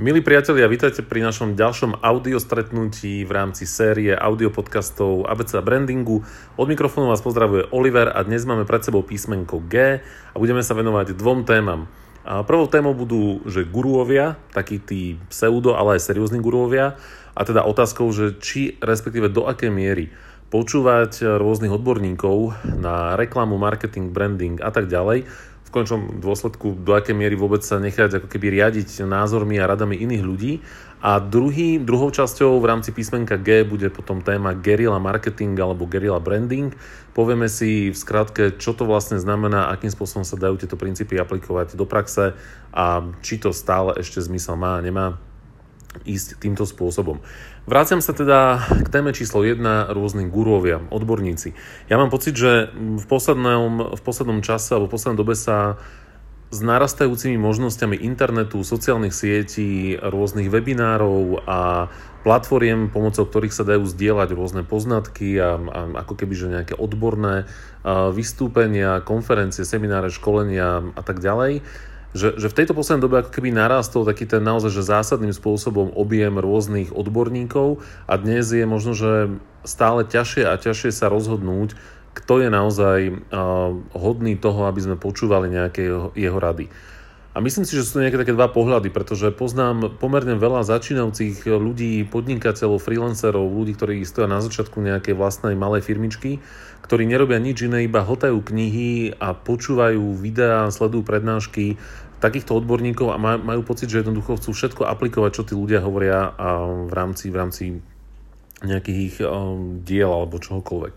Milí priatelia, vítajte pri našom ďalšom audio stretnutí v rámci série audio podcastov ABC Brandingu. Od mikrofónu vás pozdravuje Oliver a dnes máme pred sebou písmenko G a budeme sa venovať dvom témam. A prvou témou budú, že guruovia, takí tí pseudo, ale aj seriózni guruovia a teda otázkou, že či respektíve do akej miery počúvať rôznych odborníkov na reklamu, marketing, branding a tak ďalej, v končnom dôsledku do akej miery vôbec sa nechať ako keby riadiť názormi a radami iných ľudí. A druhý, druhou časťou v rámci písmenka G bude potom téma guerrilla marketing alebo guerrilla branding. Povieme si v skratke, čo to vlastne znamená, akým spôsobom sa dajú tieto princípy aplikovať do praxe a či to stále ešte zmysel má a nemá ísť týmto spôsobom. Vráciam sa teda k téme číslo 1, rôzni gurovia, odborníci. Ja mám pocit, že v poslednom, v poslednom čase alebo v poslednej dobe sa s narastajúcimi možnosťami internetu, sociálnych sietí, rôznych webinárov a platformiem, pomocou ktorých sa dajú zdieľať rôzne poznatky a, a ako keby že nejaké odborné vystúpenia, konferencie, semináre, školenia a tak ďalej že, že v tejto poslednej dobe ako keby narastol taký ten naozaj že zásadným spôsobom objem rôznych odborníkov a dnes je možno, že stále ťažšie a ťažšie sa rozhodnúť, kto je naozaj uh, hodný toho, aby sme počúvali nejaké jeho, jeho rady. A myslím si, že sú to nejaké také dva pohľady, pretože poznám pomerne veľa začínajúcich ľudí, podnikateľov, freelancerov, ľudí, ktorí stoja na začiatku nejakej vlastnej malej firmičky, ktorí nerobia nič iné, iba hotajú knihy a počúvajú videá, sledujú prednášky takýchto odborníkov a majú pocit, že jednoducho chcú všetko aplikovať, čo tí ľudia hovoria v rámci, v rámci nejakých ich um, diel alebo čohokoľvek.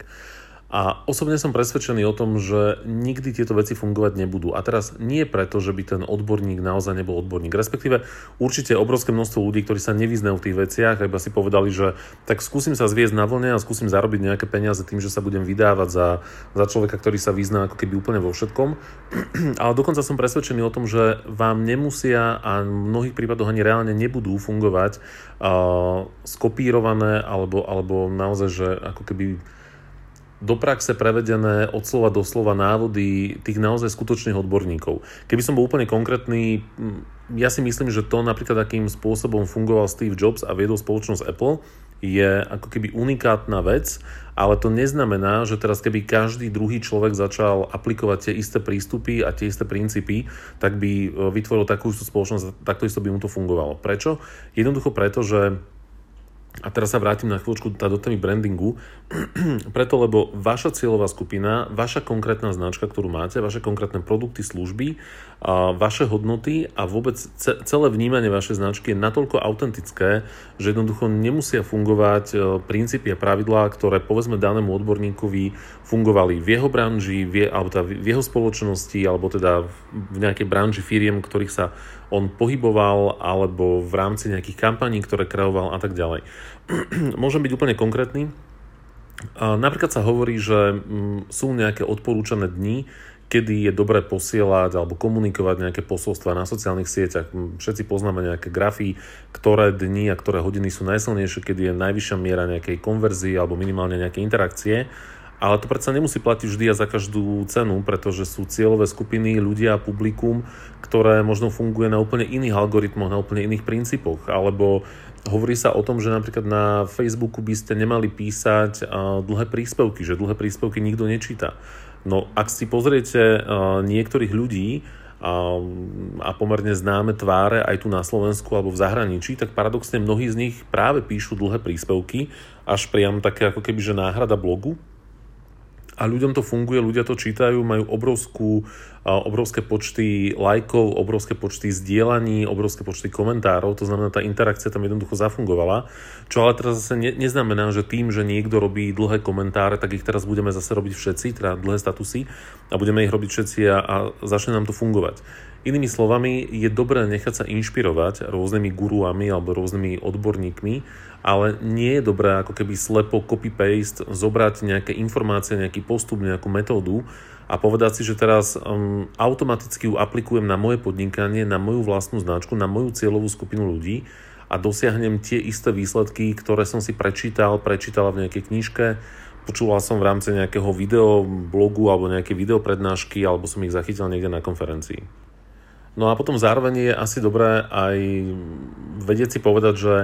A osobne som presvedčený o tom, že nikdy tieto veci fungovať nebudú. A teraz nie preto, že by ten odborník naozaj nebol odborník. Respektíve určite obrovské množstvo ľudí, ktorí sa nevyznajú v tých veciach, iba si povedali, že tak skúsim sa zviesť na vlne a skúsim zarobiť nejaké peniaze tým, že sa budem vydávať za, za človeka, ktorý sa vyzná ako keby úplne vo všetkom. Ale dokonca som presvedčený o tom, že vám nemusia a v mnohých prípadoch ani reálne nebudú fungovať uh, skopírované alebo, alebo naozaj, že ako keby do praxe prevedené od slova do slova návody tých naozaj skutočných odborníkov. Keby som bol úplne konkrétny, ja si myslím, že to napríklad akým spôsobom fungoval Steve Jobs a viedol spoločnosť Apple je ako keby unikátna vec, ale to neznamená, že teraz keby každý druhý človek začal aplikovať tie isté prístupy a tie isté princípy, tak by e, vytvoril takú istú spoločnosť, takto isto by mu to fungovalo. Prečo? Jednoducho preto, že a teraz sa vrátim na chvíľočku do témy brandingu, preto lebo vaša cieľová skupina, vaša konkrétna značka, ktorú máte, vaše konkrétne produkty, služby, vaše hodnoty a vôbec celé vnímanie vašej značky je natoľko autentické, že jednoducho nemusia fungovať e, princípy a pravidlá, ktoré povedzme danému odborníkovi fungovali v jeho branži, v, alebo teda v jeho spoločnosti, alebo teda v nejakej branži firiem, ktorých sa on pohyboval, alebo v rámci nejakých kampaní, ktoré kreoval a tak ďalej. Môžem byť úplne konkrétny. Napríklad sa hovorí, že mm, sú nejaké odporúčané dni, kedy je dobré posielať alebo komunikovať nejaké posolstva na sociálnych sieťach. Všetci poznáme nejaké grafy, ktoré dni a ktoré hodiny sú najsilnejšie, kedy je najvyššia miera nejakej konverzie alebo minimálne nejaké interakcie. Ale to predsa nemusí platiť vždy a za každú cenu, pretože sú cieľové skupiny, ľudia, publikum, ktoré možno funguje na úplne iných algoritmoch, na úplne iných princípoch. Alebo hovorí sa o tom, že napríklad na Facebooku by ste nemali písať dlhé príspevky, že dlhé príspevky nikto nečíta. No ak si pozriete niektorých ľudí a pomerne známe tváre aj tu na Slovensku alebo v zahraničí, tak paradoxne mnohí z nich práve píšu dlhé príspevky, až priam také ako keby že náhrada blogu, a ľuďom to funguje, ľudia to čítajú, majú obrovskú, obrovské počty lajkov, obrovské počty zdieľaní, obrovské počty komentárov, to znamená, tá interakcia tam jednoducho zafungovala, čo ale teraz zase ne, neznamená, že tým, že niekto robí dlhé komentáre, tak ich teraz budeme zase robiť všetci, teda dlhé statusy a budeme ich robiť všetci a, a začne nám to fungovať. Inými slovami, je dobré nechať sa inšpirovať rôznymi guruami alebo rôznymi odborníkmi, ale nie je dobré ako keby slepo copy-paste zobrať nejaké informácie, nejaký postup, nejakú metódu a povedať si, že teraz um, automaticky ju aplikujem na moje podnikanie, na moju vlastnú značku, na moju cieľovú skupinu ľudí a dosiahnem tie isté výsledky, ktoré som si prečítal, prečítala v nejakej knižke, počúval som v rámci nejakého video blogu alebo nejaké videoprednášky alebo som ich zachytil niekde na konferencii. No a potom zároveň je asi dobré aj vedieť si povedať, že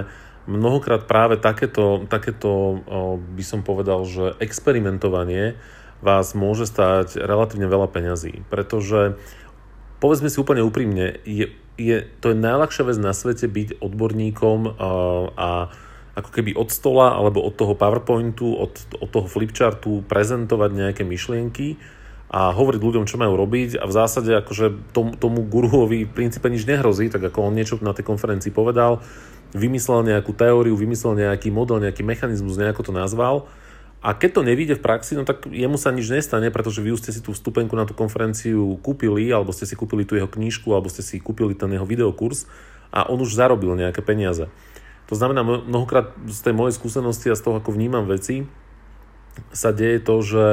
mnohokrát práve takéto, takéto by som povedal, že experimentovanie vás môže stáť relatívne veľa peňazí, pretože povedzme si úplne úprimne, je, je, to je najľahšia vec na svete byť odborníkom a, a ako keby od stola alebo od toho PowerPointu, od, od toho flipchartu prezentovať nejaké myšlienky a hovoriť ľuďom, čo majú robiť a v zásade akože tom, tomu guruovi v princípe nič nehrozí, tak ako on niečo na tej konferencii povedal, vymyslel nejakú teóriu, vymyslel nejaký model, nejaký mechanizmus, nejako to nazval a keď to nevíde v praxi, no tak jemu sa nič nestane, pretože vy už ste si tú vstupenku na tú konferenciu kúpili, alebo ste si kúpili tú jeho knižku, alebo ste si kúpili ten jeho videokurs a on už zarobil nejaké peniaze. To znamená, mnohokrát z tej mojej skúsenosti a z toho, ako vnímam veci, sa deje to, že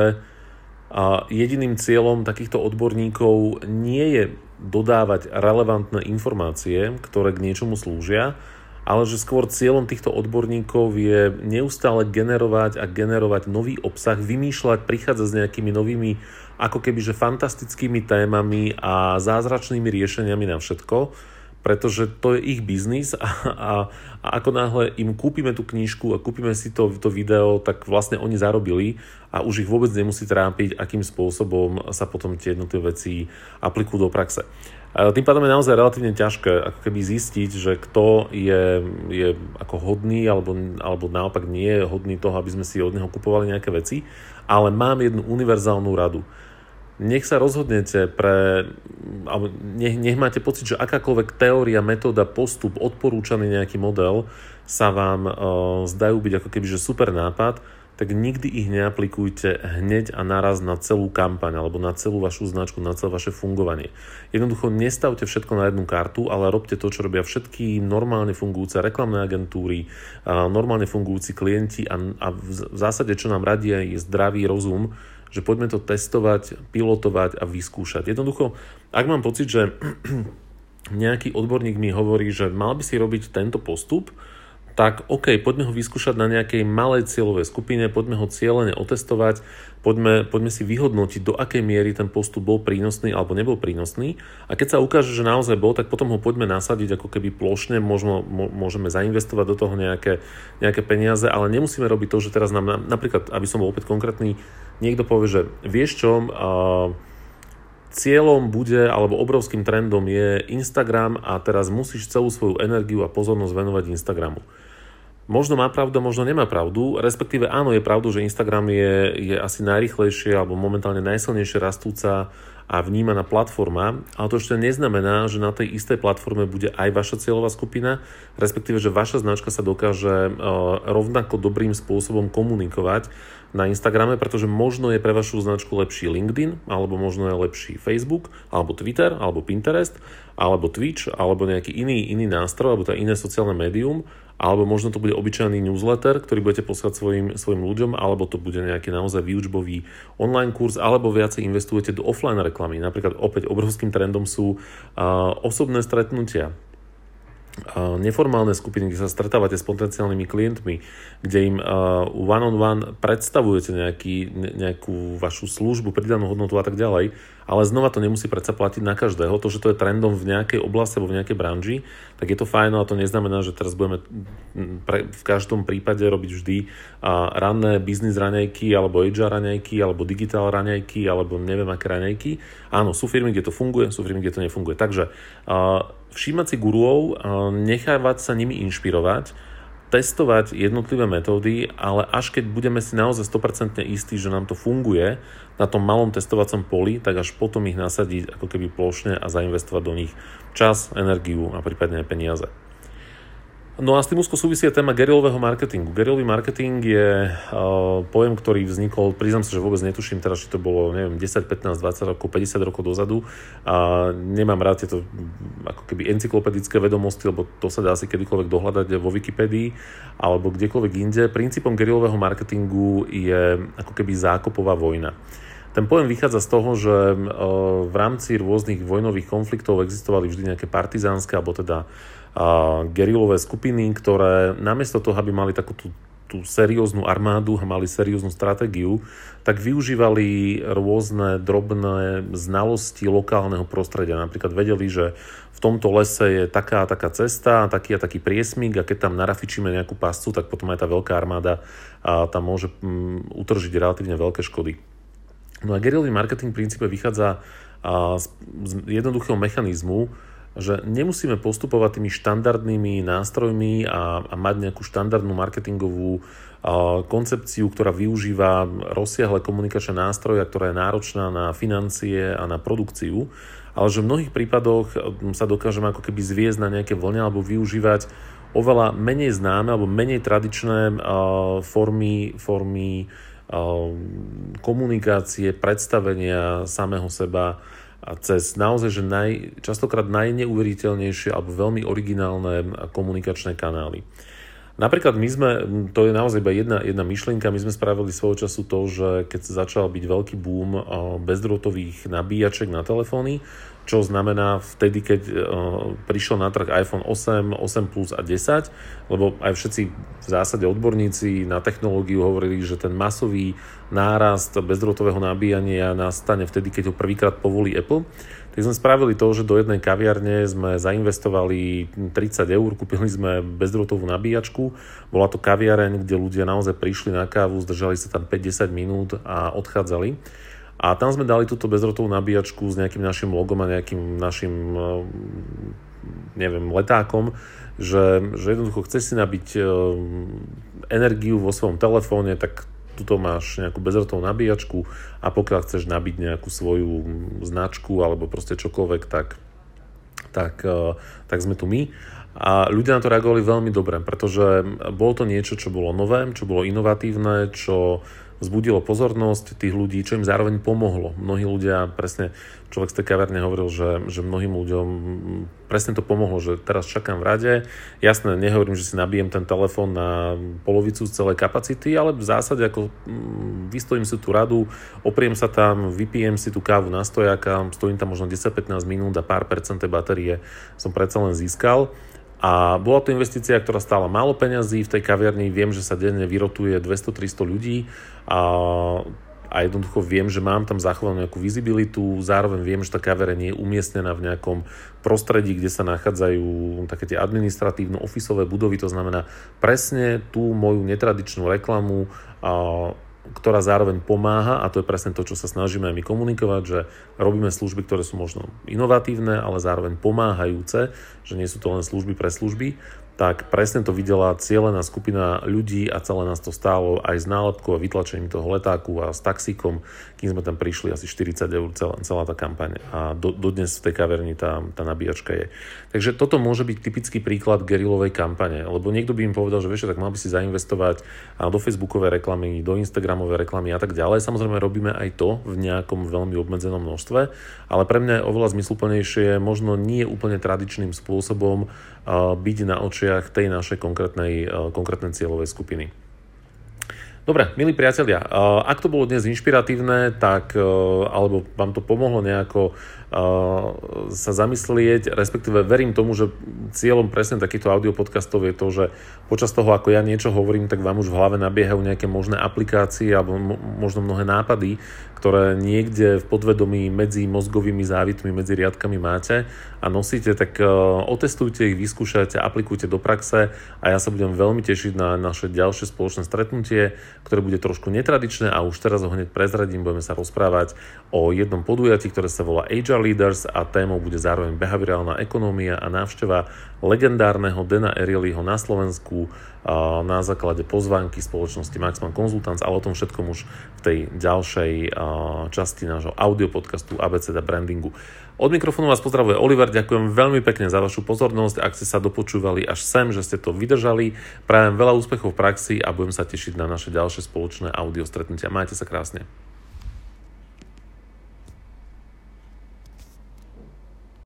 jediným cieľom takýchto odborníkov nie je dodávať relevantné informácie, ktoré k niečomu slúžia, ale že skôr cieľom týchto odborníkov je neustále generovať a generovať nový obsah, vymýšľať, prichádzať s nejakými novými, ako keby, fantastickými témami a zázračnými riešeniami na všetko, pretože to je ich biznis a, a, a ako náhle im kúpime tú knižku a kúpime si to, to video, tak vlastne oni zarobili a už ich vôbec nemusí trápiť, akým spôsobom sa potom tie jednotlivé veci aplikujú do praxe. Tým pádom je naozaj relatívne ťažké ako keby zistiť, že kto je, je ako hodný alebo, alebo naopak nie je hodný toho, aby sme si od neho kupovali nejaké veci, ale mám jednu univerzálnu radu. Nech sa rozhodnete pre, alebo nech, nech máte pocit, že akákoľvek teória, metóda, postup, odporúčaný nejaký model sa vám uh, zdajú byť ako keby super nápad, tak nikdy ich neaplikujte hneď a naraz na celú kampaň alebo na celú vašu značku, na celé vaše fungovanie. Jednoducho nestavte všetko na jednu kartu, ale robte to, čo robia všetky normálne fungujúce reklamné agentúry, normálne fungujúci klienti a, a v zásade, čo nám radia, je zdravý rozum, že poďme to testovať, pilotovať a vyskúšať. Jednoducho, ak mám pocit, že nejaký odborník mi hovorí, že mal by si robiť tento postup, tak OK, poďme ho vyskúšať na nejakej malej cieľovej skupine, poďme ho cieľene otestovať, poďme, poďme si vyhodnotiť, do akej miery ten postup bol prínosný alebo nebol prínosný. A keď sa ukáže, že naozaj bol, tak potom ho poďme nasadiť ako keby plošne, možno, môžeme zainvestovať do toho nejaké, nejaké peniaze, ale nemusíme robiť to, že teraz nám, napríklad, aby som bol opäť konkrétny, niekto povie, že vieš čo, cieľom bude, alebo obrovským trendom je Instagram a teraz musíš celú svoju energiu a pozornosť venovať Instagramu. Možno má pravdu, možno nemá pravdu, respektíve áno, je pravdu, že Instagram je, je asi najrychlejšie alebo momentálne najsilnejšie rastúca a vnímaná platforma, ale to ešte neznamená, že na tej istej platforme bude aj vaša cieľová skupina, respektíve, že vaša značka sa dokáže rovnako dobrým spôsobom komunikovať na Instagrame, pretože možno je pre vašu značku lepší LinkedIn, alebo možno je lepší Facebook, alebo Twitter, alebo Pinterest, alebo Twitch, alebo nejaký iný, iný nástroj, alebo to iné sociálne médium, alebo možno to bude obyčajný newsletter, ktorý budete poslať svojim, svojim ľuďom, alebo to bude nejaký naozaj výučbový online kurz, alebo viacej investujete do offline reklamy. Napríklad opäť obrovským trendom sú uh, osobné stretnutia, neformálne skupiny, kde sa stretávate s potenciálnymi klientmi, kde im one on one predstavujete nejaký, nejakú vašu službu, pridanú hodnotu a tak ďalej, ale znova to nemusí predsa platiť na každého. To, že to je trendom v nejakej oblasti alebo v nejakej branži, tak je to fajn, ale to neznamená, že teraz budeme pre, v každom prípade robiť vždy ranné biznis raňajky, alebo HR raňajky, alebo digital raňajky, alebo neviem aké raňajky. Áno, sú firmy, kde to funguje, sú firmy, kde to nefunguje. Takže všímať si guruov, nechávať sa nimi inšpirovať, testovať jednotlivé metódy, ale až keď budeme si naozaj 100% istí, že nám to funguje na tom malom testovacom poli, tak až potom ich nasadiť ako keby plošne a zainvestovať do nich čas, energiu a prípadne peniaze. No a s tým úzko súvisí téma gerilového marketingu. Gerilový marketing je uh, pojem, ktorý vznikol, priznám sa, že vôbec netuším teraz, či to bolo, neviem, 10, 15, 20 rokov, 50 rokov dozadu. A nemám rád tieto ako keby encyklopedické vedomosti, lebo to sa dá si kedykoľvek dohľadať vo Wikipedii alebo kdekoľvek inde. Princípom gerilového marketingu je ako keby zákopová vojna. Ten pojem vychádza z toho, že uh, v rámci rôznych vojnových konfliktov existovali vždy nejaké partizánske alebo teda gerilové skupiny, ktoré namiesto toho, aby mali takú tú tú serióznu armádu a mali serióznu stratégiu, tak využívali rôzne drobné znalosti lokálneho prostredia. Napríklad vedeli, že v tomto lese je taká a taká cesta, taký a taký priesmik a keď tam narafičíme nejakú pascu, tak potom aj tá veľká armáda a tam môže mm, utržiť relatívne veľké škody. No a guerrillový marketing v princípe vychádza z jednoduchého mechanizmu, že nemusíme postupovať tými štandardnými nástrojmi a, a mať nejakú štandardnú marketingovú a, koncepciu, ktorá využíva rozsiahle komunikačné nástroje, ktorá je náročná na financie a na produkciu, ale že v mnohých prípadoch sa dokážeme ako keby zviezť na nejaké vlne alebo využívať oveľa menej známe alebo menej tradičné a, formy, formy komunikácie, predstavenia samého seba, a cez naozaj, že naj, častokrát najneuveriteľnejšie alebo veľmi originálne komunikačné kanály. Napríklad my sme, to je naozaj iba jedna, jedna myšlienka, my sme spravili svojho času to, že keď začal byť veľký boom bezdrôtových nabíjaček na telefóny, čo znamená vtedy, keď uh, prišiel na trh iPhone 8, 8 Plus a 10, lebo aj všetci v zásade odborníci na technológiu hovorili, že ten masový nárast bezdrôtového nabíjania nastane vtedy, keď ho prvýkrát povolí Apple. Tak sme spravili to, že do jednej kaviarne sme zainvestovali 30 eur, kúpili sme bezdrôtovú nabíjačku. Bola to kaviareň, kde ľudia naozaj prišli na kávu, zdržali sa tam 5-10 minút a odchádzali. A tam sme dali túto bezrotovú nabíjačku s nejakým našim logom a nejakým našim eh, neviem, letákom, že, že jednoducho chce si nabiť eh, energiu vo svojom telefóne, tak tuto máš nejakú bezrotovú nabíjačku a pokiaľ chceš nabiť nejakú svoju značku alebo proste čokoľvek, tak, tak, eh, tak sme tu my. A ľudia na to reagovali veľmi dobre, pretože bolo to niečo, čo bolo nové, čo bolo inovatívne, čo vzbudilo pozornosť tých ľudí, čo im zároveň pomohlo. Mnohí ľudia, presne človek z tej kaverne hovoril, že, že mnohým ľuďom presne to pomohlo, že teraz čakám v rade. Jasné, nehovorím, že si nabijem ten telefón na polovicu z celej kapacity, ale v zásade ako mm, vystojím si tú radu, opriem sa tam, vypijem si tú kávu na stojaka, stojím tam možno 10-15 minút a pár percent tej batérie som predsa len získal. A bola to investícia, ktorá stála málo peňazí. V tej kaviarni viem, že sa denne vyrotuje 200-300 ľudí a, a jednoducho viem, že mám tam zachovanú nejakú vizibilitu. Zároveň viem, že tá kaviareň je umiestnená v nejakom prostredí, kde sa nachádzajú také tie administratívno-ofisové budovy. To znamená presne tú moju netradičnú reklamu a, ktorá zároveň pomáha, a to je presne to, čo sa snažíme aj my komunikovať, že robíme služby, ktoré sú možno inovatívne, ale zároveň pomáhajúce, že nie sú to len služby pre služby tak presne to videla cieľená skupina ľudí a celé nás to stálo aj s nálepkou a vytlačením toho letáku a s taxíkom, kým sme tam prišli asi 40 eur celá, celá tá kampaň a do, dodnes v tej kaverni tá, tá nabíjačka je. Takže toto môže byť typický príklad gerilovej kampane, lebo niekto by im povedal, že vieš, tak mal by si zainvestovať do facebookové reklamy, do instagramové reklamy a tak ďalej. Samozrejme robíme aj to v nejakom veľmi obmedzenom množstve, ale pre mňa je oveľa zmysluplnejšie možno nie úplne tradičným spôsobom byť na očiach tej našej konkrétnej, konkrétnej cieľovej skupiny. Dobre, milí priatelia, ak to bolo dnes inšpiratívne, tak, alebo vám to pomohlo nejako sa zamyslieť, respektíve verím tomu, že cieľom presne takýchto audio podcastov je to, že počas toho, ako ja niečo hovorím, tak vám už v hlave nabiehajú nejaké možné aplikácie alebo možno mnohé nápady, ktoré niekde v podvedomí medzi mozgovými závitmi, medzi riadkami máte a nosíte, tak otestujte ich, vyskúšajte, aplikujte do praxe a ja sa budem veľmi tešiť na naše ďalšie spoločné stretnutie, ktoré bude trošku netradičné a už teraz ho hneď prezradím, budeme sa rozprávať o jednom podujatí, ktoré sa volá Future Leaders a témou bude zároveň behaviorálna ekonómia a návšteva legendárneho Dena Erieliho na Slovensku na základe pozvánky spoločnosti Maxman Consultants, ale o tom všetkom už v tej ďalšej časti nášho audio podcastu ABCD Brandingu. Od mikrofónu vás pozdravuje Oliver, ďakujem veľmi pekne za vašu pozornosť, ak ste sa dopočúvali až sem, že ste to vydržali. Prajem veľa úspechov v praxi a budem sa tešiť na naše ďalšie spoločné audio stretnutia. Majte sa krásne.